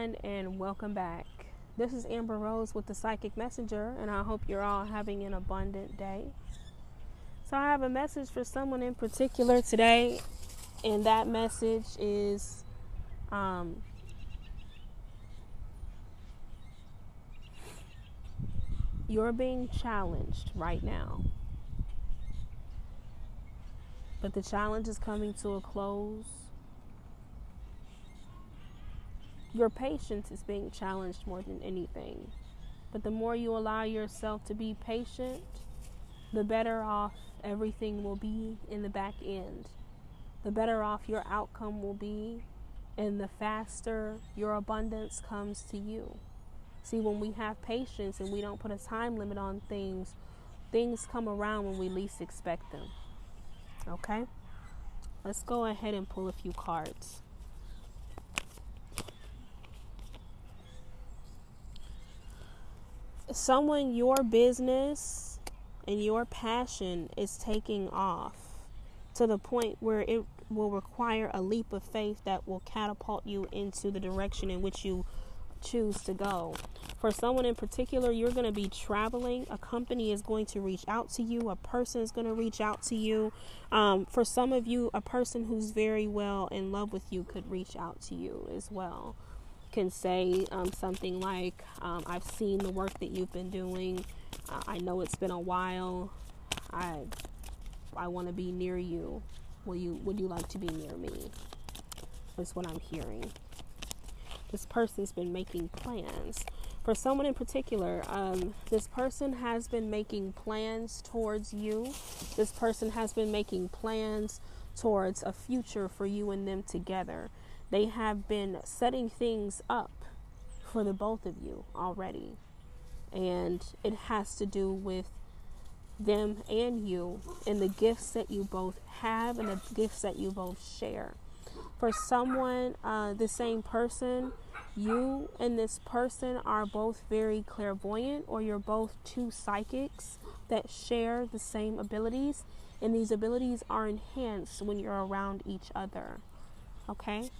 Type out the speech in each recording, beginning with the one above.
everyone, and welcome back. This is Amber Rose with the Psychic Messenger, and I hope you're all having an abundant day. So, I have a message for someone in particular today, and that message is um, you're being challenged right now. But the challenge is coming to a close your patience is being challenged more than anything. But the more you allow yourself to be patient, the better off everything will be in the back end. The better off your outcome will be, and the faster your abundance comes to you. See, when we have patience and we don't put a time limit on things, things come around when we least expect them. Okay? Let's go ahead and pull a few cards. Someone your business and your passion is taking off to the point where it will require a leap of faith that will catapult you into the direction in which you choose to go. For someone in particular, you're going to be traveling. A company is going to reach out to you. A person is going to reach out to you. Um, for some of you, a person who's very well in love with you could reach out to you as well can say um, something like, um, I've seen the work that you've been doing. Uh, I know it's been a while. I, I want to be near you. Will you, would you like to be near me? That's what I'm hearing. This person's been making plans. For someone in particular, um, this person has been making plans towards you. This person has been making plans towards a future for you and them together. They have been setting things up for the both of you already. And it has to do with them and you and the gifts that you both have and the gifts that you both share. For someone, uh, the same person, you and this person are both very clairvoyant, or you're both two psychics that share the same abilities, and these abilities are enhanced when you're around each other. Okay?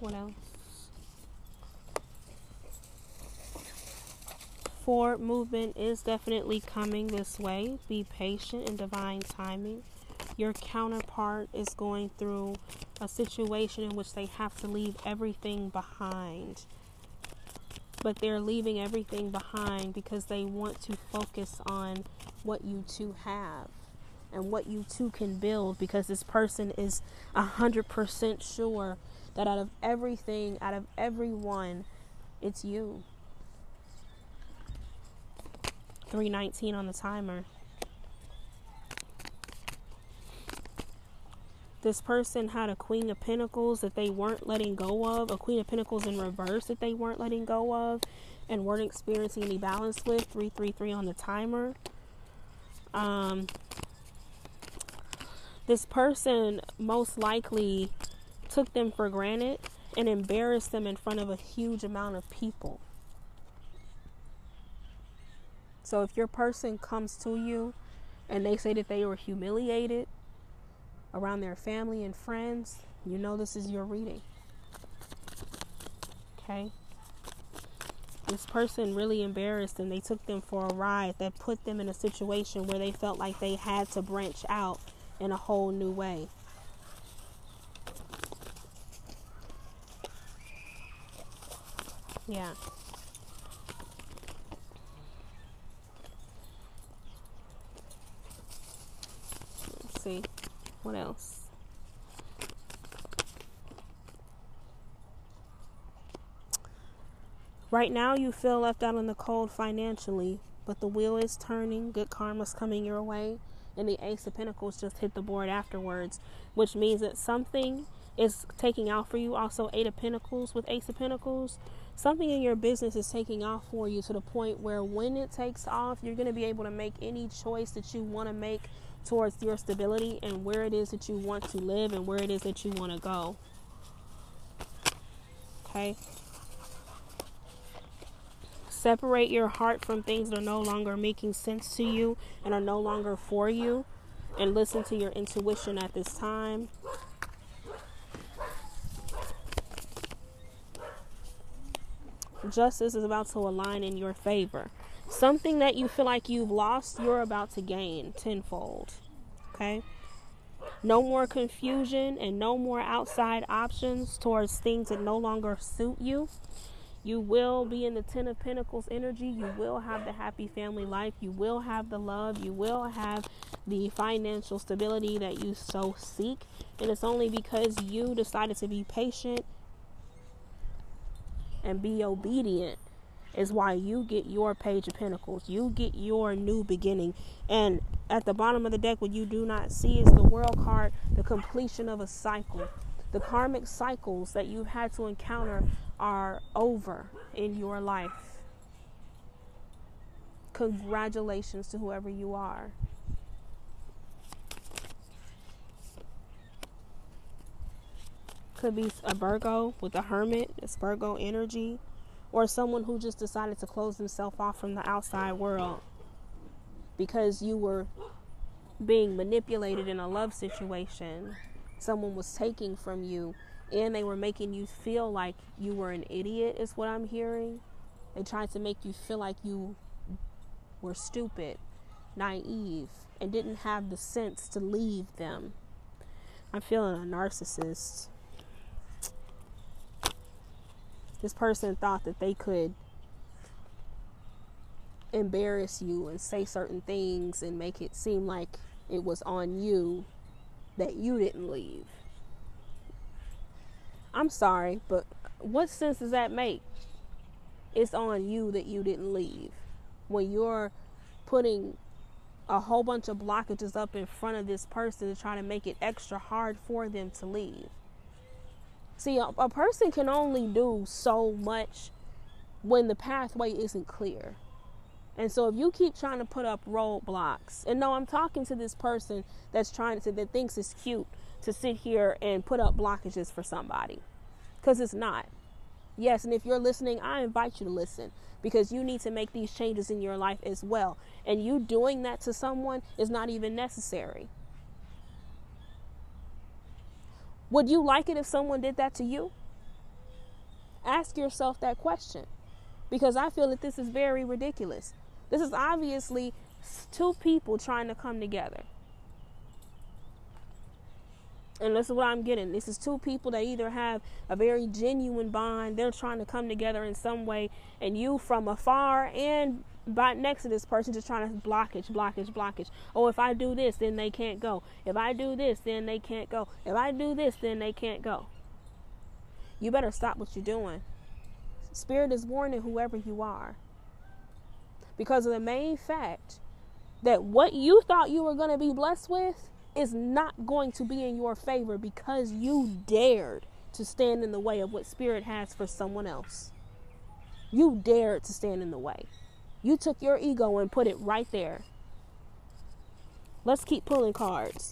What else? Forward movement is definitely coming this way. Be patient in divine timing. Your counterpart is going through a situation in which they have to leave everything behind. But they're leaving everything behind because they want to focus on what you two have and what you two can build because this person is a hundred percent sure that out of everything, out of everyone, it's you. 319 on the timer. This person had a Queen of Pentacles that they weren't letting go of, a Queen of Pentacles in reverse that they weren't letting go of, and weren't experiencing any balance with. 333 on the timer. Um, this person most likely took them for granted and embarrassed them in front of a huge amount of people. So if your person comes to you and they say that they were humiliated around their family and friends, you know this is your reading. Okay? This person really embarrassed and they took them for a ride that put them in a situation where they felt like they had to branch out in a whole new way. Yeah. Let's see. What else? Right now, you feel left out in the cold financially, but the wheel is turning. Good karma's coming your way. And the Ace of Pentacles just hit the board afterwards, which means that something is taking out for you. Also, Eight of Pentacles with Ace of Pentacles something in your business is taking off for you to the point where when it takes off, you're going to be able to make any choice that you want to make towards your stability and where it is that you want to live and where it is that you want to go. Okay. Separate your heart from things that are no longer making sense to you and are no longer for you. And listen to your intuition at this time. Justice is about to align in your favor. Something that you feel like you've lost, you're about to gain tenfold. Okay? No more confusion and no more outside options towards things that no longer suit you. You will be in the Ten of Pentacles energy. You will have the happy family life. You will have the love. You will have the financial stability that you so seek. And it's only because you decided to be patient and be obedient is why you get your page of pentacles. You get your new beginning. And at the bottom of the deck what you do not see is the world card the completion of a cycle. The karmic cycles that you've had to encounter are over in your life. Congratulations to whoever you are could be a Virgo with a hermit, it's Virgo energy, or someone who just decided to close themselves off from the outside world because you were being manipulated in a love situation. Someone was taking from you and they were making you feel like you were an idiot, is what I'm hearing. They tried to make you feel like you were stupid, naive, and didn't have the sense to leave them. I'm feeling a narcissist. This person thought that they could embarrass you and say certain things and make it seem like it was on you that you didn't leave. I'm sorry, but what sense does that make? It's on you that you didn't leave. When you're putting a whole bunch of blockages up in front of this person to try to make it extra hard for them to leave. See, a, a person can only do so much when the pathway isn't clear. And so if you keep trying to put up roadblocks, and no, I'm talking to this person that's trying to that thinks it's cute to sit here and put up blockages for somebody. Cuz it's not. Yes, and if you're listening, I invite you to listen because you need to make these changes in your life as well. And you doing that to someone is not even necessary. Would you like it if someone did that to you? Ask yourself that question because I feel that this is very ridiculous. This is obviously two people trying to come together. And this is what I'm getting. This is two people that either have a very genuine bond, they're trying to come together in some way, and you from afar and by next to this person just trying to blockage, blockage, blockage. Oh, if I do this, then they can't go. If I do this, then they can't go. If I do this, then they can't go. You better stop what you're doing. Spirit is warning whoever you are. Because of the main fact that what you thought you were going to be blessed with is not going to be in your favor because you dared to stand in the way of what Spirit has for someone else. You dared to stand in the way. You took your ego and put it right there. Let's keep pulling cards.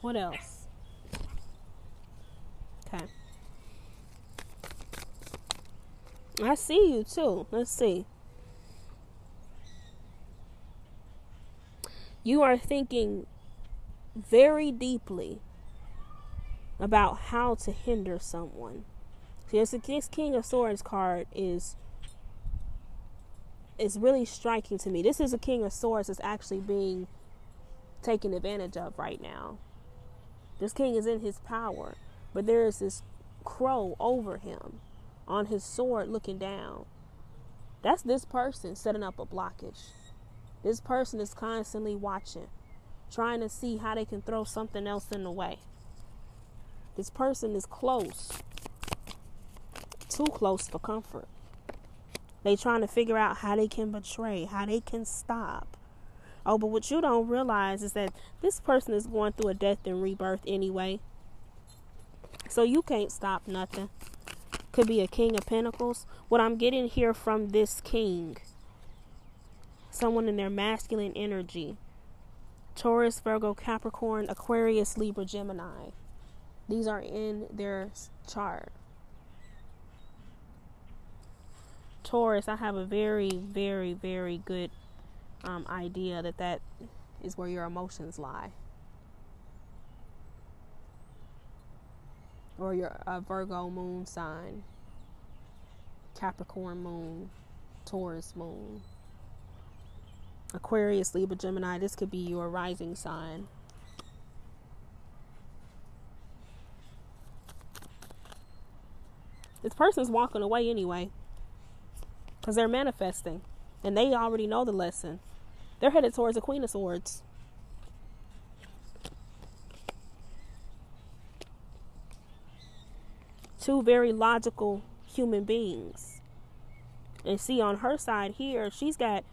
What else? Okay. I see you too. Let's see. You are thinking very deeply about how to hinder someone. See, this King of Swords card is is really striking to me. This is a King of Swords that's actually being taken advantage of right now. This king is in his power, but there is this crow over him on his sword looking down. That's this person setting up a blockage. This person is constantly watching, trying to see how they can throw something else in the way. This person is close, too close for comfort. They trying to figure out how they can betray, how they can stop. Oh, but what you don't realize is that this person is going through a death and rebirth anyway. So you can't stop nothing. Could be a king of pentacles. What I'm getting here from this king someone in their masculine energy. Taurus, Virgo, Capricorn, Aquarius, Libra, Gemini. These are in their chart. Taurus, I have a very, very, very good um, idea that that is where your emotions lie. Or your uh, Virgo moon sign, Capricorn moon, Taurus moon, Aquarius, Libra, Gemini. This could be your rising sign. This person's walking away anyway because they're manifesting and they already know the lesson. They're headed towards the Queen of Swords. Two very logical human beings. And see, on her side here, she's got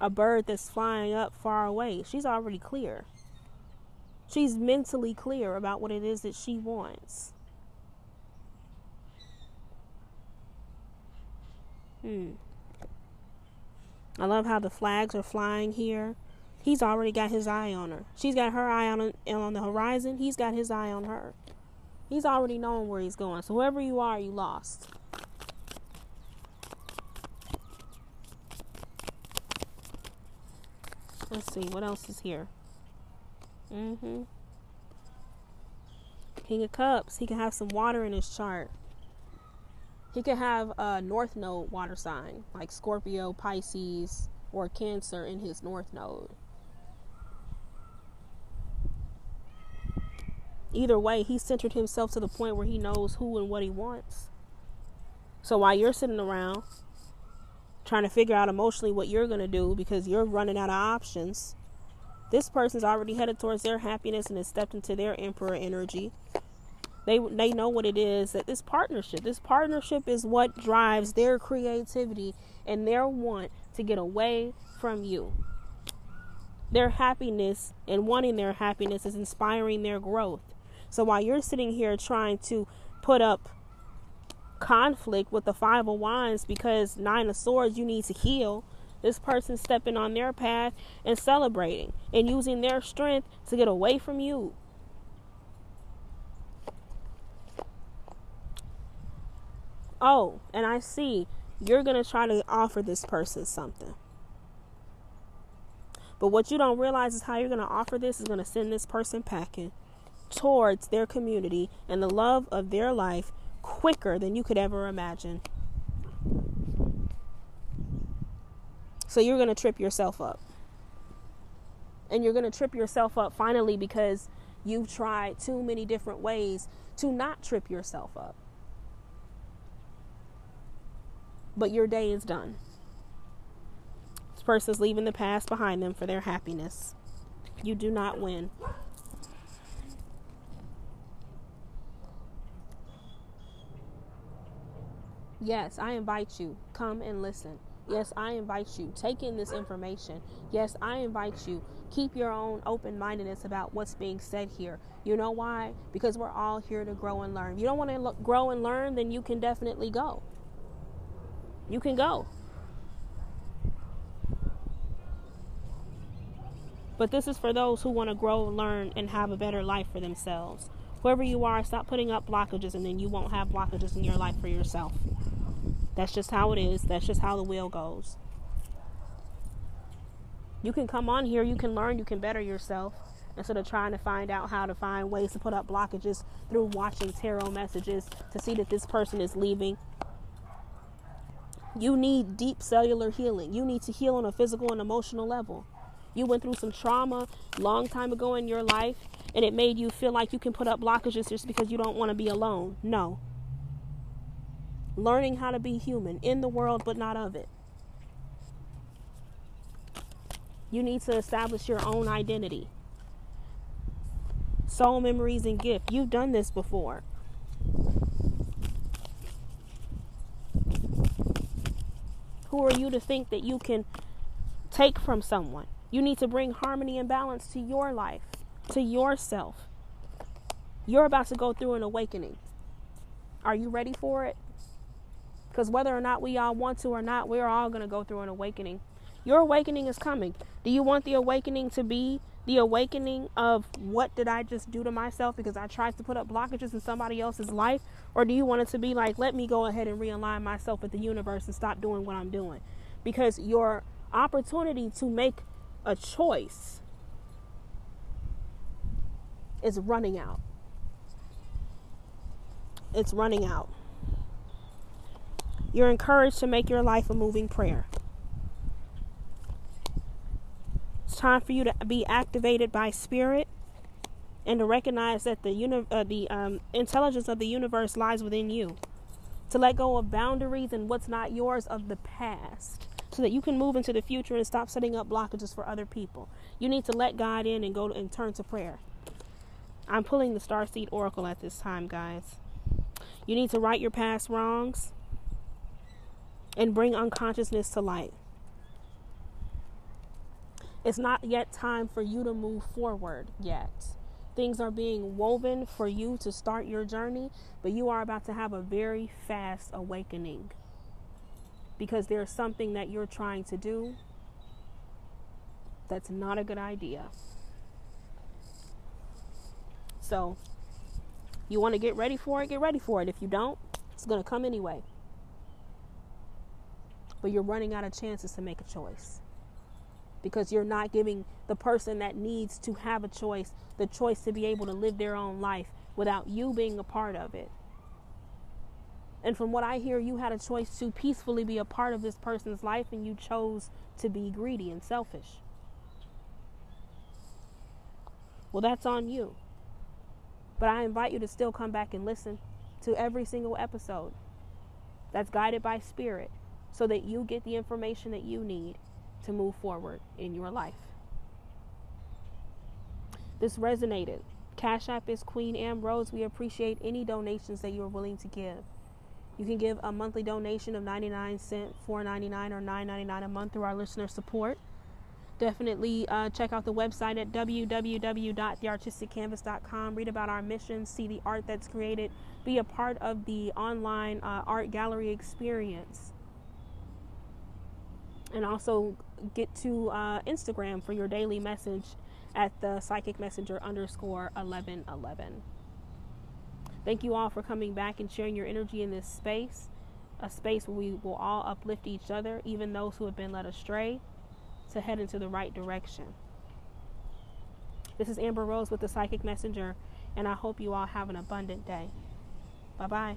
a bird that's flying up far away. She's already clear. She's mentally clear about what it is that she wants. Hmm. I love how the flags are flying here. He's already got his eye on her. She's got her eye on on the horizon. He's got his eye on her. He's already knowing where he's going. So whoever you are, you lost. Let's see what else is here. Mhm. King of Cups. He can have some water in his chart. He could have a North Node water sign, like Scorpio, Pisces, or Cancer in his North Node. Either way, he centered himself to the point where he knows who and what he wants. So while you're sitting around trying to figure out emotionally what you're going to do because you're running out of options, this person's already headed towards their happiness and has stepped into their emperor energy. They they know what it is that this partnership this partnership is what drives their creativity and their want to get away from you. Their happiness and wanting their happiness is inspiring their growth. So while you're sitting here trying to put up conflict with the five of wands because nine of swords you need to heal this person stepping on their path and celebrating and using their strength to get away from you oh, and I see you're to try to offer this person something. But what you don't realize is how you're to offer this is to send this person packing towards their community and the love of their life quicker than you could ever imagine. So you're going to trip yourself up. And you're going to trip yourself up finally because you've tried too many different ways to not trip yourself up. but your day is done. This person's leaving the past behind them for their happiness. You do not win. Yes, I invite you. Come and listen. Yes, I invite you. Take in this information. Yes, I invite you. Keep your own open mindedness about what's being said here. You know why? Because we're all here to grow and learn. If you don't want to lo- grow and learn, then you can definitely go you can go. But this is for those who want to grow, learn, and have a better life for themselves. Whoever you are, stop putting up blockages, and then you won't have blockages in your life for yourself. That's just how it is. That's just how the wheel goes. You can come on here, you can learn, you can better yourself instead of trying to find out how to find ways to put up blockages through watching tarot messages to see that this person is leaving you need deep cellular healing. You need to heal on a physical and emotional level. You went through some trauma long time ago in your life and it made you feel like you can put up blockages just because you don't want to be alone. No. Learning how to be human in the world but not of it. You need to establish your own identity. Soul memories and gift. You've done this before. Who are you to think that you can take from someone? You need to bring harmony and balance to your life, to yourself. You're about to go through an awakening. Are you ready for it? Because whether or not we all want to or not, we're all going to go through an awakening. Your awakening is coming. Do you want the awakening to be the awakening of what did I just do to myself because I tried to put up blockages in somebody else's life? Or do you want it to be like, let me go ahead and realign myself with the universe and stop doing what I'm doing? Because your opportunity to make a choice is running out. It's running out. You're encouraged to make your life a moving prayer. It's time for you to be activated by spirit and to recognize that the uni- uh, the um, intelligence of the universe lies within you. To let go of boundaries and what's not yours of the past so that you can move into the future and stop setting up blockages for other people. You need to let God in and go to, and turn to prayer. I'm pulling the Starseed Oracle at this time, guys. You need to right your past wrongs and bring unconsciousness to light. It's not yet time for you to move forward yet. Things are being woven for you to start your journey, but you are about to have a very fast awakening because there's something that you're trying to do that's not a good idea. So, you want to get ready for it, get ready for it. If you don't, it's going to come anyway. But you're running out of chances to make a choice because you're not giving the person that needs to have a choice the choice to be able to live their own life without you being a part of it. And from what I hear, you had a choice to peacefully be a part of this person's life and you chose to be greedy and selfish. Well, that's on you. But I invite you to still come back and listen to every single episode that's guided by spirit so that you get the information that you need to move forward in your life. This resonated. Cash App is Queen Ambrose. We appreciate any donations that you are willing to give. You can give a monthly donation of 99 cents, 4.99 or 9.99 a month through our listener support. Definitely uh, check out the website at www.theartisticcanvas.com. Read about our mission, see the art that's created, be a part of the online uh, art gallery experience. And also get to uh, Instagram for your daily message at the psychic messenger underscore 1111. Thank you all for coming back and sharing your energy in this space, a space where we will all uplift each other, even those who have been led astray, to head into the right direction. This is Amber Rose with the Psychic Messenger, and I hope you all have an abundant day. Bye bye.